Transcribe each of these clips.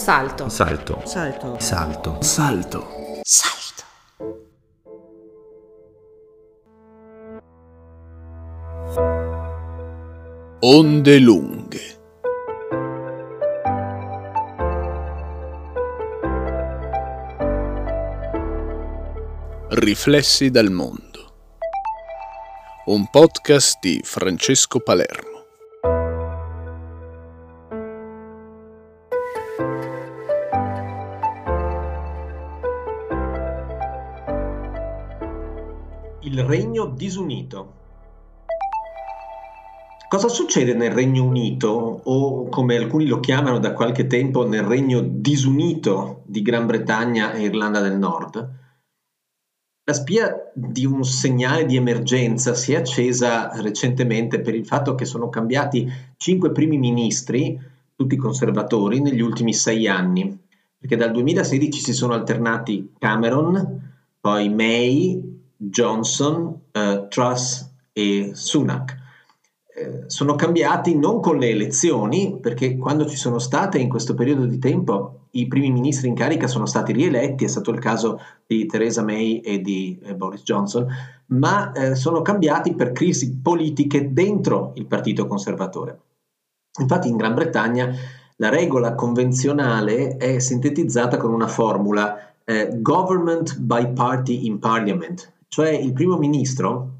Salto. Salto. Salto. Salto. Salto. Salto. Onde lunghe. Riflessi dal mondo. Un podcast di Francesco Palermo. Disunito. Cosa succede nel Regno Unito, o come alcuni lo chiamano da qualche tempo, nel Regno disunito di Gran Bretagna e Irlanda del Nord? La spia di un segnale di emergenza si è accesa recentemente per il fatto che sono cambiati cinque primi ministri, tutti conservatori, negli ultimi sei anni, perché dal 2016 si sono alternati Cameron, poi May, Johnson, eh, Truss e Sunak. Eh, sono cambiati non con le elezioni, perché quando ci sono state in questo periodo di tempo i primi ministri in carica sono stati rieletti, è stato il caso di Theresa May e di eh, Boris Johnson, ma eh, sono cambiati per crisi politiche dentro il Partito Conservatore. Infatti in Gran Bretagna la regola convenzionale è sintetizzata con una formula eh, government by party in parliament, cioè il primo ministro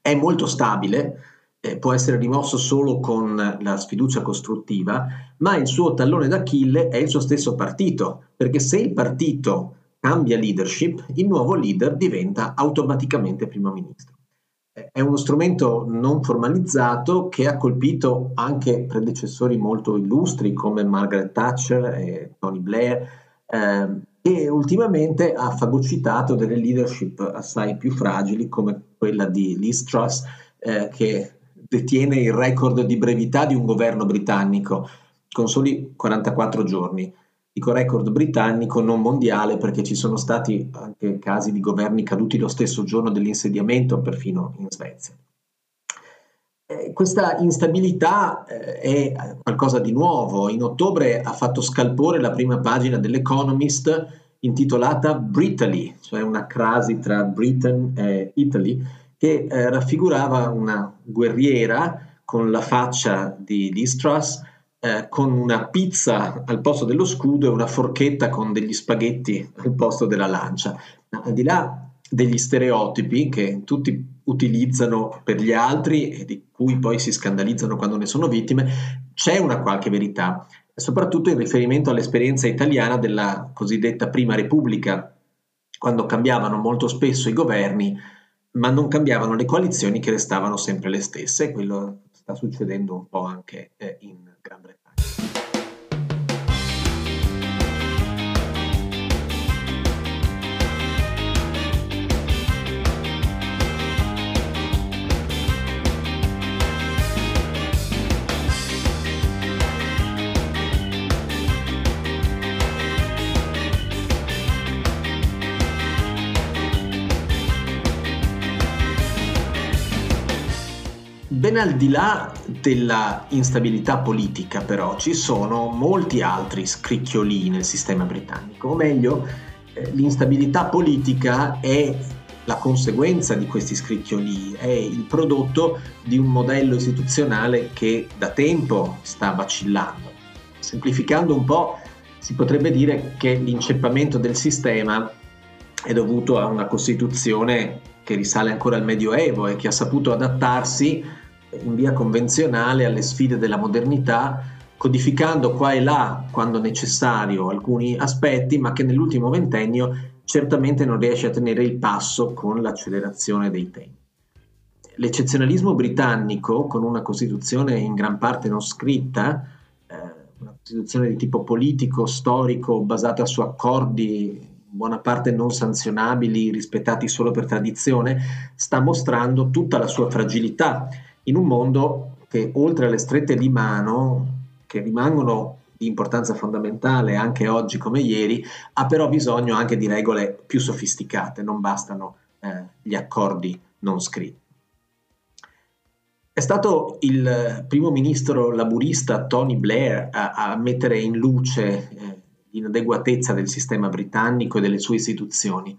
è molto stabile, eh, può essere rimosso solo con la sfiducia costruttiva, ma il suo tallone d'Achille è il suo stesso partito, perché se il partito cambia leadership, il nuovo leader diventa automaticamente primo ministro. Eh, è uno strumento non formalizzato che ha colpito anche predecessori molto illustri come Margaret Thatcher e Tony Blair, eh, e ultimamente ha fagocitato delle leadership assai più fragili come quella di Liz Truss eh, che detiene il record di brevità di un governo britannico con soli 44 giorni. Dico record britannico, non mondiale, perché ci sono stati anche casi di governi caduti lo stesso giorno dell'insediamento, perfino in Svezia. Eh, questa instabilità eh, è qualcosa di nuovo. In ottobre ha fatto scalpore la prima pagina dell'Economist intitolata Britaly, cioè una crasi tra Britain e Italy, che eh, raffigurava una guerriera con la faccia di Liz Truss, eh, con una pizza al posto dello scudo e una forchetta con degli spaghetti al posto della lancia. Al di là degli stereotipi che tutti utilizzano per gli altri e di cui poi si scandalizzano quando ne sono vittime, c'è una qualche verità, soprattutto in riferimento all'esperienza italiana della cosiddetta Prima Repubblica, quando cambiavano molto spesso i governi, ma non cambiavano le coalizioni che restavano sempre le stesse, quello sta succedendo un po' anche eh, in Gran Bretagna. Ben al di là della instabilità politica, però, ci sono molti altri scricchioli nel sistema britannico, o meglio, eh, l'instabilità politica è la conseguenza di questi scricchioli, è il prodotto di un modello istituzionale che da tempo sta vacillando. Semplificando un po', si potrebbe dire che l'inceppamento del sistema è dovuto a una Costituzione che risale ancora al Medioevo e che ha saputo adattarsi in via convenzionale alle sfide della modernità, codificando qua e là, quando necessario, alcuni aspetti, ma che nell'ultimo ventennio certamente non riesce a tenere il passo con l'accelerazione dei tempi. L'eccezionalismo britannico, con una Costituzione in gran parte non scritta, eh, una Costituzione di tipo politico, storico, basata su accordi in buona parte non sanzionabili, rispettati solo per tradizione, sta mostrando tutta la sua fragilità in un mondo che oltre alle strette di mano, che rimangono di importanza fondamentale anche oggi come ieri, ha però bisogno anche di regole più sofisticate, non bastano eh, gli accordi non scritti. È stato il primo ministro laburista Tony Blair a, a mettere in luce eh, di inadeguatezza del sistema britannico e delle sue istituzioni.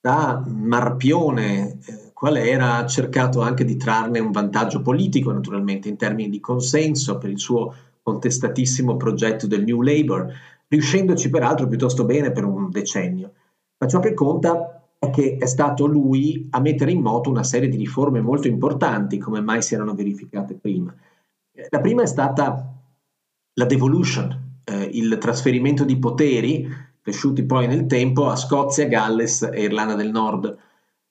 Da Marpione, eh, qual era, ha cercato anche di trarne un vantaggio politico, naturalmente, in termini di consenso per il suo contestatissimo progetto del New Labour, riuscendoci peraltro piuttosto bene per un decennio. Ma ciò che conta è che è stato lui a mettere in moto una serie di riforme molto importanti, come mai si erano verificate prima. La prima è stata la devolution, eh, il trasferimento di poteri cresciuti poi nel tempo a Scozia, Galles e Irlanda del Nord.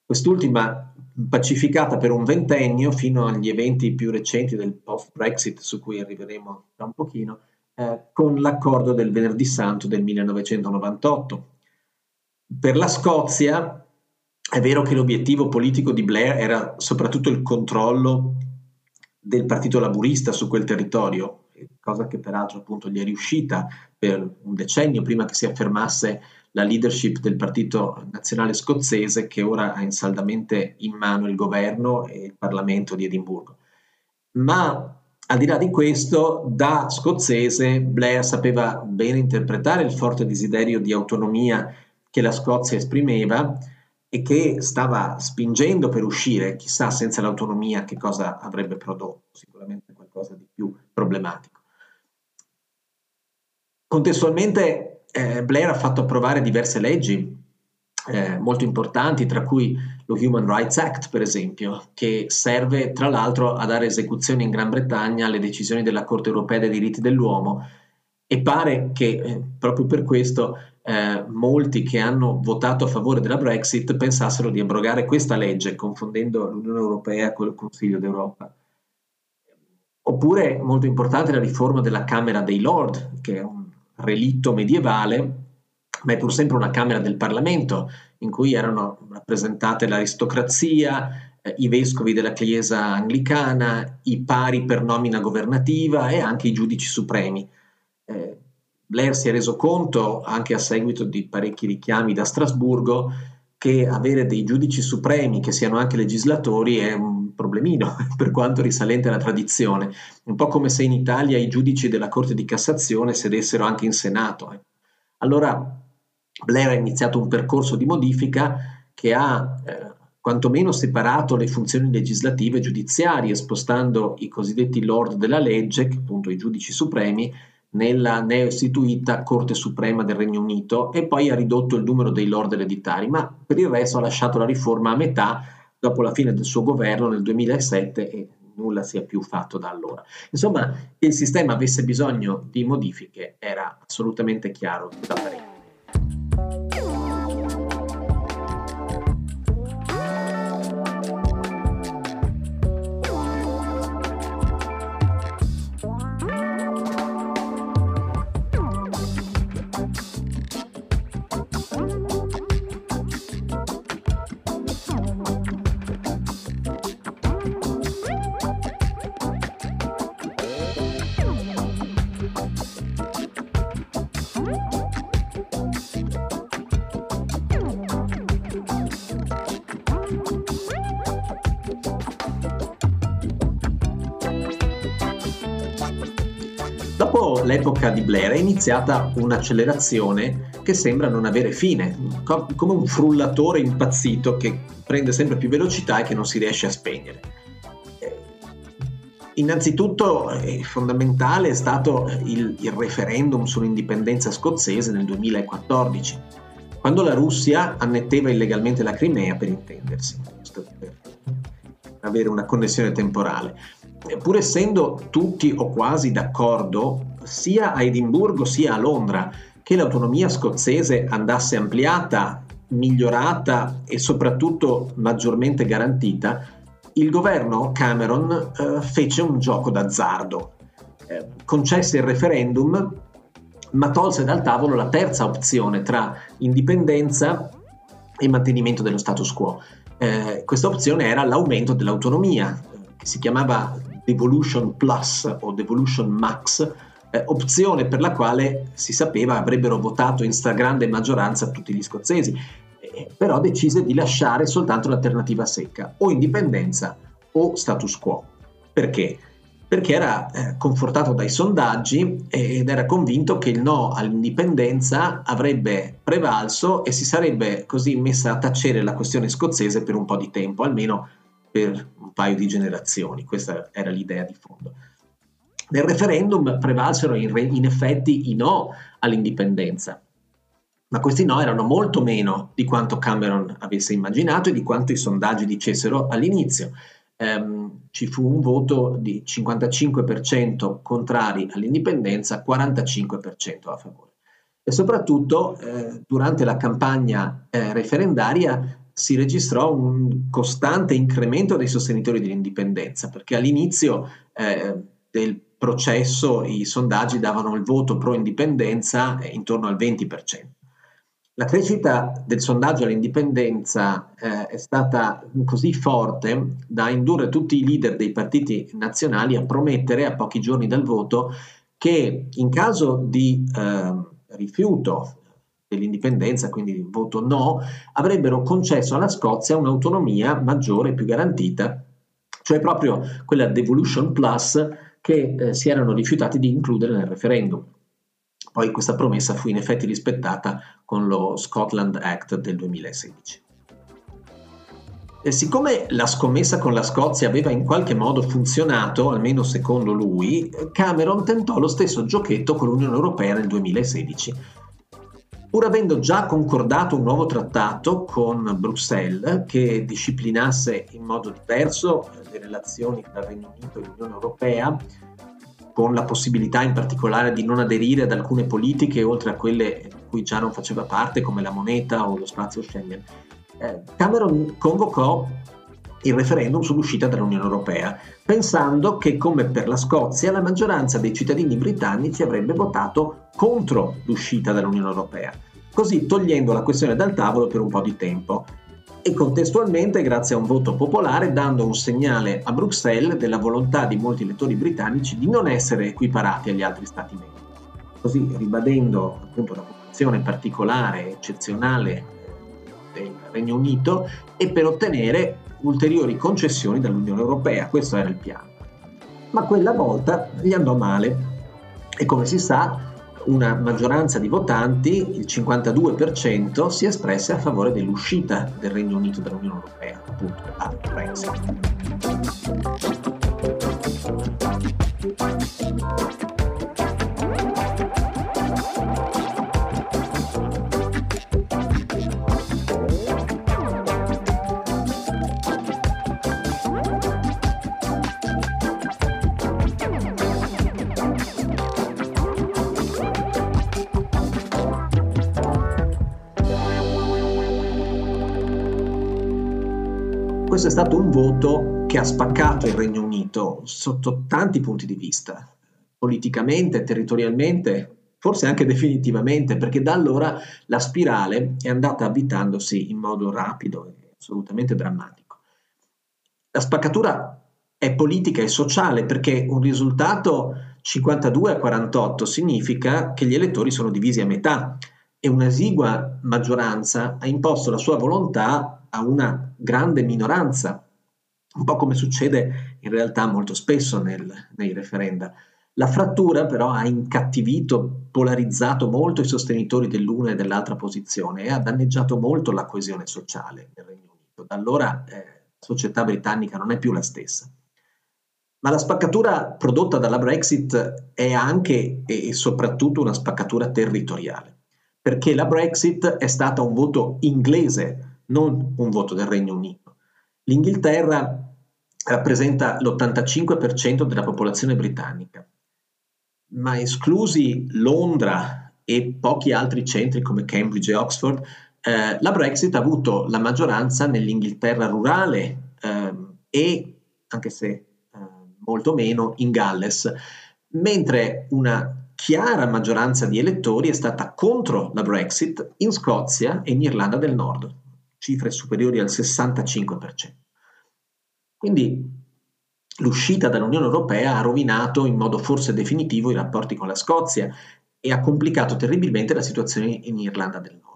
Quest'ultima pacificata per un ventennio fino agli eventi più recenti del post-Brexit, su cui arriveremo tra un pochino, eh, con l'accordo del Venerdì Santo del 1998. Per la Scozia è vero che l'obiettivo politico di Blair era soprattutto il controllo del Partito Laburista su quel territorio, cosa che peraltro appunto gli è riuscita per un decennio prima che si affermasse la leadership del Partito Nazionale Scozzese che ora ha insaldamente in mano il governo e il Parlamento di Edimburgo. Ma al di là di questo, da scozzese, Blair sapeva bene interpretare il forte desiderio di autonomia che la Scozia esprimeva e che stava spingendo per uscire, chissà senza l'autonomia che cosa avrebbe prodotto, sicuramente qualcosa di più problematico. Contestualmente eh, Blair ha fatto approvare diverse leggi eh, molto importanti, tra cui lo Human Rights Act, per esempio, che serve tra l'altro a dare esecuzione in Gran Bretagna alle decisioni della Corte europea dei diritti dell'uomo e pare che eh, proprio per questo eh, molti che hanno votato a favore della Brexit pensassero di abrogare questa legge, confondendo l'Unione Europea con il Consiglio d'Europa. Oppure molto importante la riforma della Camera dei Lord, che è un relitto medievale, ma è pur sempre una Camera del Parlamento in cui erano rappresentate l'aristocrazia, eh, i vescovi della Chiesa anglicana, i pari per nomina governativa e anche i giudici supremi. Eh, Blair si è reso conto, anche a seguito di parecchi richiami da Strasburgo, che avere dei giudici supremi che siano anche legislatori è un problemino per quanto risalente alla tradizione, un po' come se in Italia i giudici della Corte di Cassazione sedessero anche in Senato. Eh. Allora Blair ha iniziato un percorso di modifica che ha eh, quantomeno separato le funzioni legislative e giudiziarie, spostando i cosiddetti lord della legge, appunto i giudici supremi, nella neoistituita Corte Suprema del Regno Unito e poi ha ridotto il numero dei lord ereditari, ma per il resto ha lasciato la riforma a metà dopo la fine del suo governo nel 2007 e nulla si è più fatto da allora. Insomma, che il sistema avesse bisogno di modifiche era assolutamente chiaro da parecchio. Dopo l'epoca di Blair è iniziata un'accelerazione che sembra non avere fine, come un frullatore impazzito che prende sempre più velocità e che non si riesce a spegnere. Eh, innanzitutto eh, fondamentale è stato il, il, referendum sull'indipendenza scozzese nel 2014, quando la Russia annetteva illegalmente la Crimea per intendersi, per avere una connessione temporale pur essendo tutti o quasi d'accordo, sia a Edimburgo sia a Londra, che l'autonomia scozzese andasse ampliata, migliorata e soprattutto maggiormente garantita, il governo Cameron eh, fece un gioco d'azzardo. Eh, concesse il referendum, ma tolse dal tavolo la terza opzione tra indipendenza e mantenimento dello status quo. Eh, questa opzione era l'aumento dell'autonomia, che si chiamava Devolution Plus o Devolution Max, eh, opzione per la quale si sapeva avrebbero votato in stragrande maggioranza tutti gli scozzesi, eh, però decise di lasciare soltanto l'alternativa secca, o indipendenza o status quo. Perché? perché era eh, confortato dai sondaggi ed era convinto che il no all'indipendenza avrebbe prevalso e si sarebbe così messa a tacere la questione scozzese per un po' di tempo, almeno per un paio di generazioni. Questa era l'idea di fondo. Nel referendum prevalsero in, re- in effetti i no all'indipendenza, ma questi no erano molto meno di quanto Cameron avesse immaginato e di quanto i sondaggi dicessero all'inizio ehm, ci fu un voto di 55% contrari all'indipendenza, 45% a favore. E soprattutto eh, durante la campagna eh, referendaria si registrò un costante incremento dei sostenitori dell'indipendenza, perché all'inizio eh, del processo i sondaggi davano il voto pro indipendenza intorno al 20%. La crescita del sondaggio all'indipendenza eh, è stata così forte da indurre tutti i leader dei partiti nazionali a promettere a pochi giorni dal voto che in caso di eh, rifiuto dell'indipendenza, quindi voto no, avrebbero concesso alla Scozia un'autonomia maggiore e più garantita, cioè proprio quella Devolution Plus che eh, si erano rifiutati di includere nel referendum. Poi questa promessa fu in effetti rispettata con lo Scotland Act del 2016. E siccome la scommessa con la Scozia aveva in qualche modo funzionato, almeno secondo lui, Cameron tentò lo stesso giochetto con l'Unione Europea nel 2016. Pur avendo già concordato un nuovo trattato con Bruxelles che disciplinasse in modo diverso le relazioni tra Regno Unito e l'Unione Europea, con la possibilità in particolare di non aderire ad alcune politiche oltre a quelle di cui già non faceva parte, come la moneta o lo spazio Schengen. Eh, Cameron convocò il referendum sull'uscita dall'Unione Europea, pensando che, come per la Scozia, la maggioranza dei cittadini britannici avrebbe votato contro l'uscita dall'Unione Europea, così togliendo la questione dal tavolo per un po' di tempo e contestualmente grazie a un voto popolare dando un segnale a Bruxelles della volontà di molti elettori britannici di non essere equiparati agli altri Stati membri. Così ribadendo appunto la posizione particolare, eccezionale del Regno Unito e per ottenere ulteriori concessioni dall'Unione Europea. Questo era il piano. Ma quella volta gli andò male e come si sa una maggioranza di votanti, il 52%, si espresse a favore dell'uscita del Regno Unito dall'Unione Europea, appunto a Brexit. Questo è stato un voto che ha spaccato il Regno Unito sotto tanti punti di vista, politicamente, territorialmente, forse anche definitivamente, perché da allora la spirale è andata avvitandosi in modo rapido e assolutamente drammatico. La spaccatura è politica e sociale perché un risultato 52 a 48 significa che gli elettori sono divisi a metà e un'esigua maggioranza ha imposto la sua volontà a una grande minoranza, un po' come succede in realtà molto spesso nel, nei referenda. La frattura però ha incattivito, polarizzato molto i sostenitori dell'una e dell'altra posizione e ha danneggiato molto la coesione sociale nel Regno Unito. Da allora eh, la società britannica non è più la stessa. Ma la spaccatura prodotta dalla Brexit è anche e soprattutto una spaccatura territoriale, perché la Brexit è stata un voto inglese non un voto del Regno Unito. L'Inghilterra rappresenta l'85% della popolazione britannica, ma esclusi Londra e pochi altri centri come Cambridge e Oxford, eh, la Brexit ha avuto la maggioranza nell'Inghilterra rurale eh, e, anche se eh, molto meno, in Galles, mentre una chiara maggioranza di elettori è stata contro la Brexit in Scozia e in Irlanda del Nord cifre superiori al 65%. Quindi l'uscita dall'Unione Europea ha rovinato in modo forse definitivo i rapporti con la Scozia e ha complicato terribilmente la situazione in Irlanda del Nord.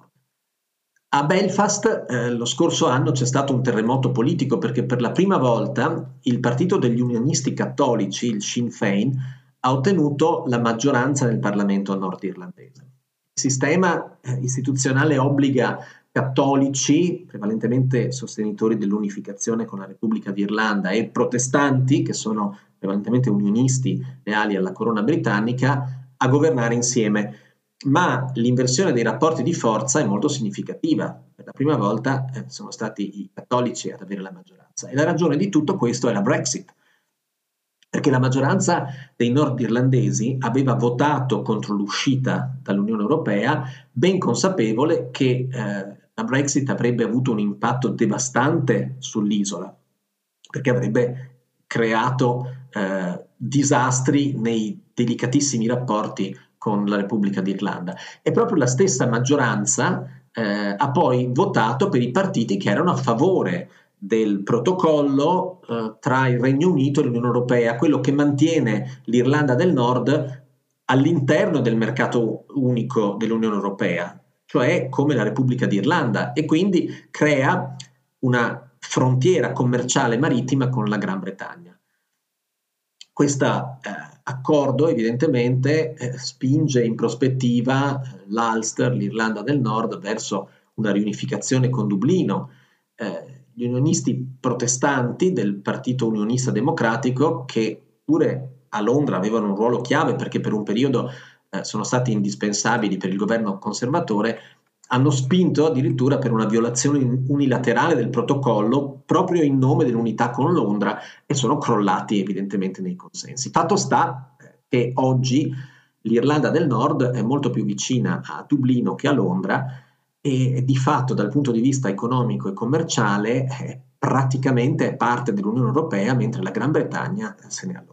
A Belfast eh, lo scorso anno c'è stato un terremoto politico perché per la prima volta il partito degli unionisti cattolici, il Sinn Féin, ha ottenuto la maggioranza nel Parlamento nordirlandese. Il sistema eh, istituzionale obbliga cattolici, prevalentemente sostenitori dell'unificazione con la Repubblica d'Irlanda, e protestanti, che sono prevalentemente unionisti leali alla corona britannica, a governare insieme. Ma l'inversione dei rapporti di forza è molto significativa. Per la prima volta eh, sono stati i cattolici ad avere la maggioranza. E la ragione di tutto questo è la Brexit, perché la maggioranza dei nordirlandesi aveva votato contro l'uscita dall'Unione Europea, ben consapevole che eh, la Brexit avrebbe avuto un impatto devastante sull'isola, perché avrebbe creato eh, disastri nei delicatissimi rapporti con la Repubblica d'Irlanda. E proprio la stessa maggioranza eh, ha poi votato per i partiti che erano a favore del protocollo eh, tra il Regno Unito e l'Unione Europea, quello che mantiene l'Irlanda del Nord all'interno del mercato unico dell'Unione Europea, cioè come la Repubblica d'Irlanda, e quindi crea una frontiera commerciale marittima con la Gran Bretagna. Questa eh, accordo evidentemente eh, spinge in prospettiva eh, l'Ulster, l'Irlanda del Nord, verso una riunificazione con Dublino. Eh, gli unionisti protestanti del Partito Unionista Democratico, che pure a Londra avevano un ruolo chiave perché per un periodo eh, sono stati indispensabili per il governo conservatore, hanno spinto addirittura per una violazione unilaterale del protocollo proprio in nome dell'unità con Londra e sono crollati evidentemente nei consensi. Fatto sta eh, che oggi l'Irlanda del Nord è molto più vicina a Dublino che a Londra e di fatto dal punto di vista economico e commerciale è praticamente parte dell'Unione Europea mentre la Gran Bretagna se ne allontana.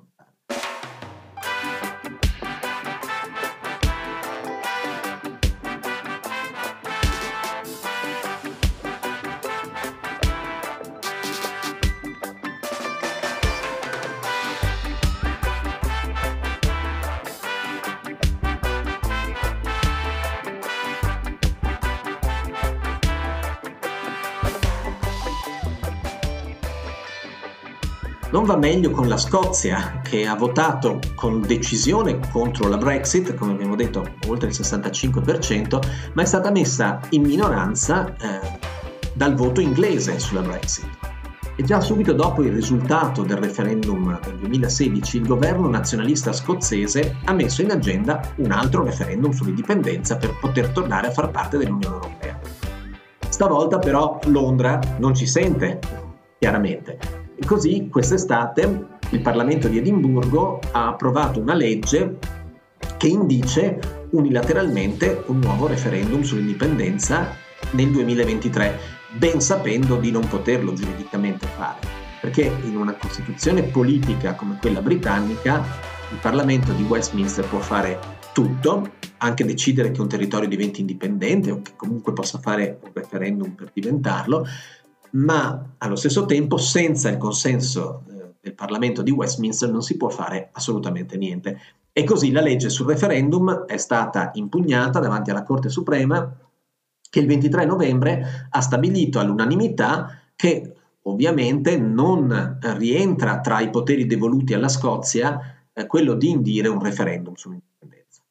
Non va meglio con la Scozia, che ha votato con decisione contro la Brexit, come abbiamo detto, oltre il 65%, ma è stata messa in minoranza eh, dal voto inglese sulla Brexit. E già subito dopo il risultato del referendum del 2016, il governo nazionalista scozzese ha messo in agenda un altro referendum sull'indipendenza per poter tornare a far parte dell'Unione Europea. Stavolta però Londra non ci sente, chiaramente, e così quest'estate il Parlamento di Edimburgo ha approvato una legge che indice unilateralmente un nuovo referendum sull'indipendenza nel 2023, ben sapendo di non poterlo giuridicamente fare, perché in una Costituzione politica come quella britannica il Parlamento di Westminster può fare tutto, anche decidere che un territorio diventi indipendente o che comunque possa fare un referendum per diventarlo, ma allo stesso tempo senza il consenso eh, del Parlamento di Westminster non si può fare assolutamente niente. E così la legge sul referendum è stata impugnata davanti alla Corte Suprema che il 23 novembre ha stabilito all'unanimità che ovviamente non rientra tra i poteri devoluti alla Scozia eh, quello di indire un referendum sull'indipendenza.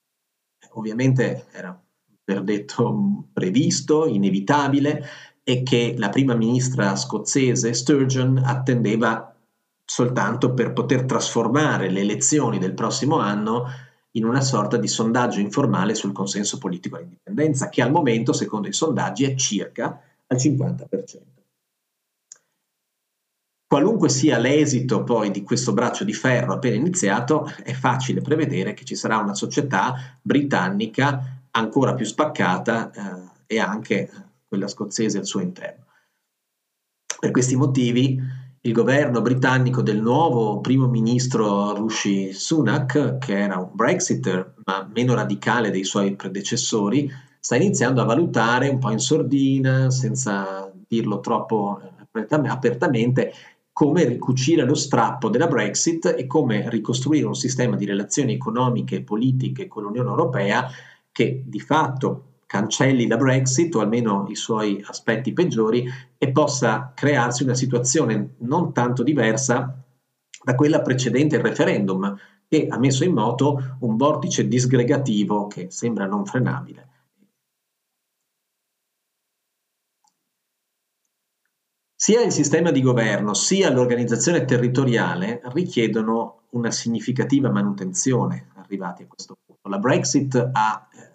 Ovviamente era un verdetto previsto, inevitabile, e che la prima ministra scozzese Sturgeon attendeva soltanto per poter trasformare le elezioni del prossimo anno in una sorta di sondaggio informale sul consenso politico all'indipendenza, che al momento, secondo i sondaggi, è circa al 50%. Qualunque sia l'esito poi di questo braccio di ferro appena iniziato, è facile prevedere che ci sarà una società britannica ancora più spaccata eh, e anche quella scozzese al suo interno. Per questi motivi il governo britannico del nuovo primo ministro Rishi Sunak, che era un Brexiter ma meno radicale dei suoi predecessori, sta iniziando a valutare un po' in sordina, senza dirlo troppo apertamente, come ricucire lo strappo della Brexit e come ricostruire un sistema di relazioni economiche e politiche con l'Unione Europea che di fatto cancelli la Brexit o almeno i suoi aspetti peggiori e possa crearsi una situazione non tanto diversa da quella precedente il referendum, che ha messo in moto un vortice disgregativo che sembra non frenabile. Sia il sistema di governo sia l'organizzazione territoriale richiedono una significativa manutenzione arrivati a questo punto. La Brexit ha eh,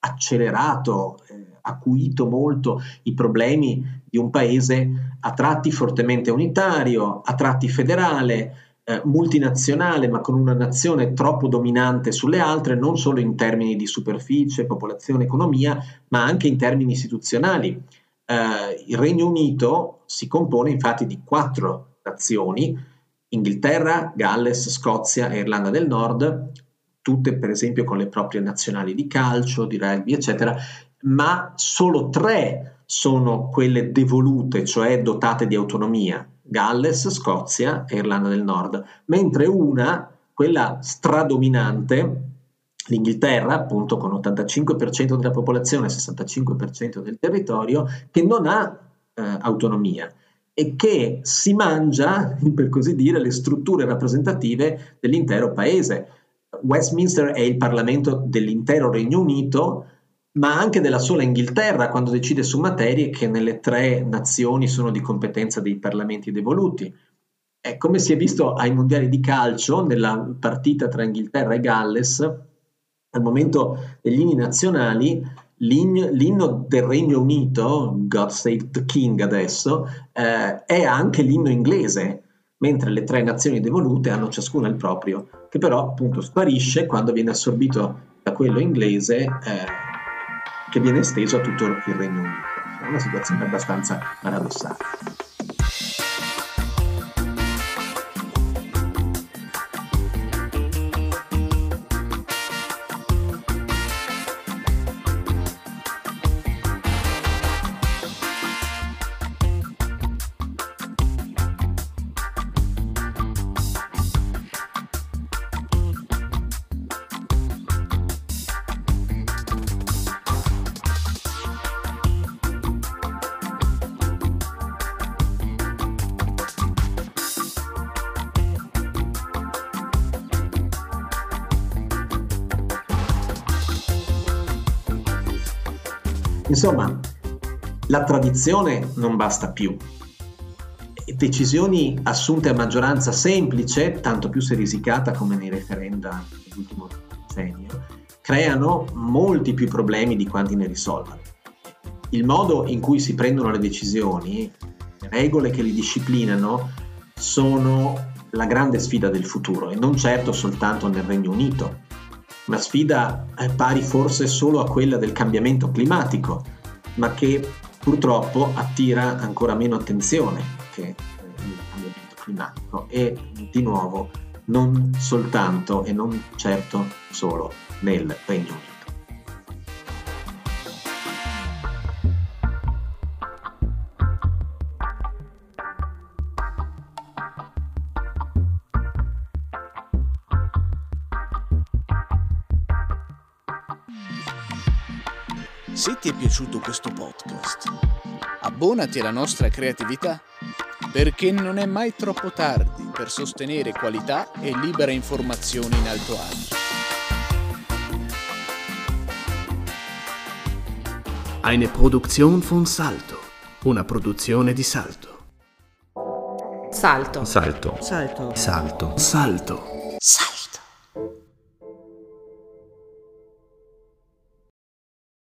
accelerato, eh, acuito molto i problemi di un paese a tratti fortemente unitario, a tratti federale, eh, multinazionale, ma con una nazione troppo dominante sulle altre, non solo in termini di superficie, popolazione, economia, ma anche in termini istituzionali. Eh, il Regno Unito si compone infatti di quattro nazioni, Inghilterra, Galles, Scozia e Irlanda del Nord, tutte per esempio con le proprie nazionali di calcio, di rugby, eccetera, ma solo tre sono quelle devolute, cioè dotate di autonomia, Galles, Scozia e Irlanda del Nord, mentre una, quella stradominante, l'Inghilterra, appunto con 85% della popolazione e 65% del territorio, che non ha eh, autonomia e che si mangia, per così dire, le strutture rappresentative dell'intero paese. Westminster è il Parlamento dell'intero Regno Unito, ma anche della sola Inghilterra quando decide su materie che nelle tre nazioni sono di competenza dei parlamenti devoluti. È come si è visto ai mondiali di calcio, nella partita tra Inghilterra e Galles, al momento degli inni nazionali, l'inno, l'inno del Regno Unito, God Save the King adesso, eh, è anche l'inno inglese, mentre le tre nazioni devolute hanno ciascuna il proprio, che però appunto sparisce quando viene assorbito da quello inglese. Eh, che viene esteso a tutto il Regno Unito. È una situazione abbastanza paradossale. Insomma, la tradizione non basta più. Decisioni assunte a maggioranza semplice, tanto più se risicata come nei referenda dell'ultimo decennio, creano molti più problemi di quanti ne risolvano. Il modo in cui si prendono le decisioni, le regole che li disciplinano, sono la grande sfida del futuro e non certo soltanto nel Regno Unito una sfida pari forse solo a quella del cambiamento climatico, ma che purtroppo attira ancora meno attenzione che il cambiamento climatico e di nuovo non soltanto e non certo solo nel Regno Unito. Se ti è piaciuto questo podcast, abbonati alla nostra creatività, perché non è mai troppo tardi per sostenere qualità e libera informazione in alto Adige. Eine Produktion von Salto, una produzione di Salto. Salto. Salto. Salto. Salto. Salto. Salto.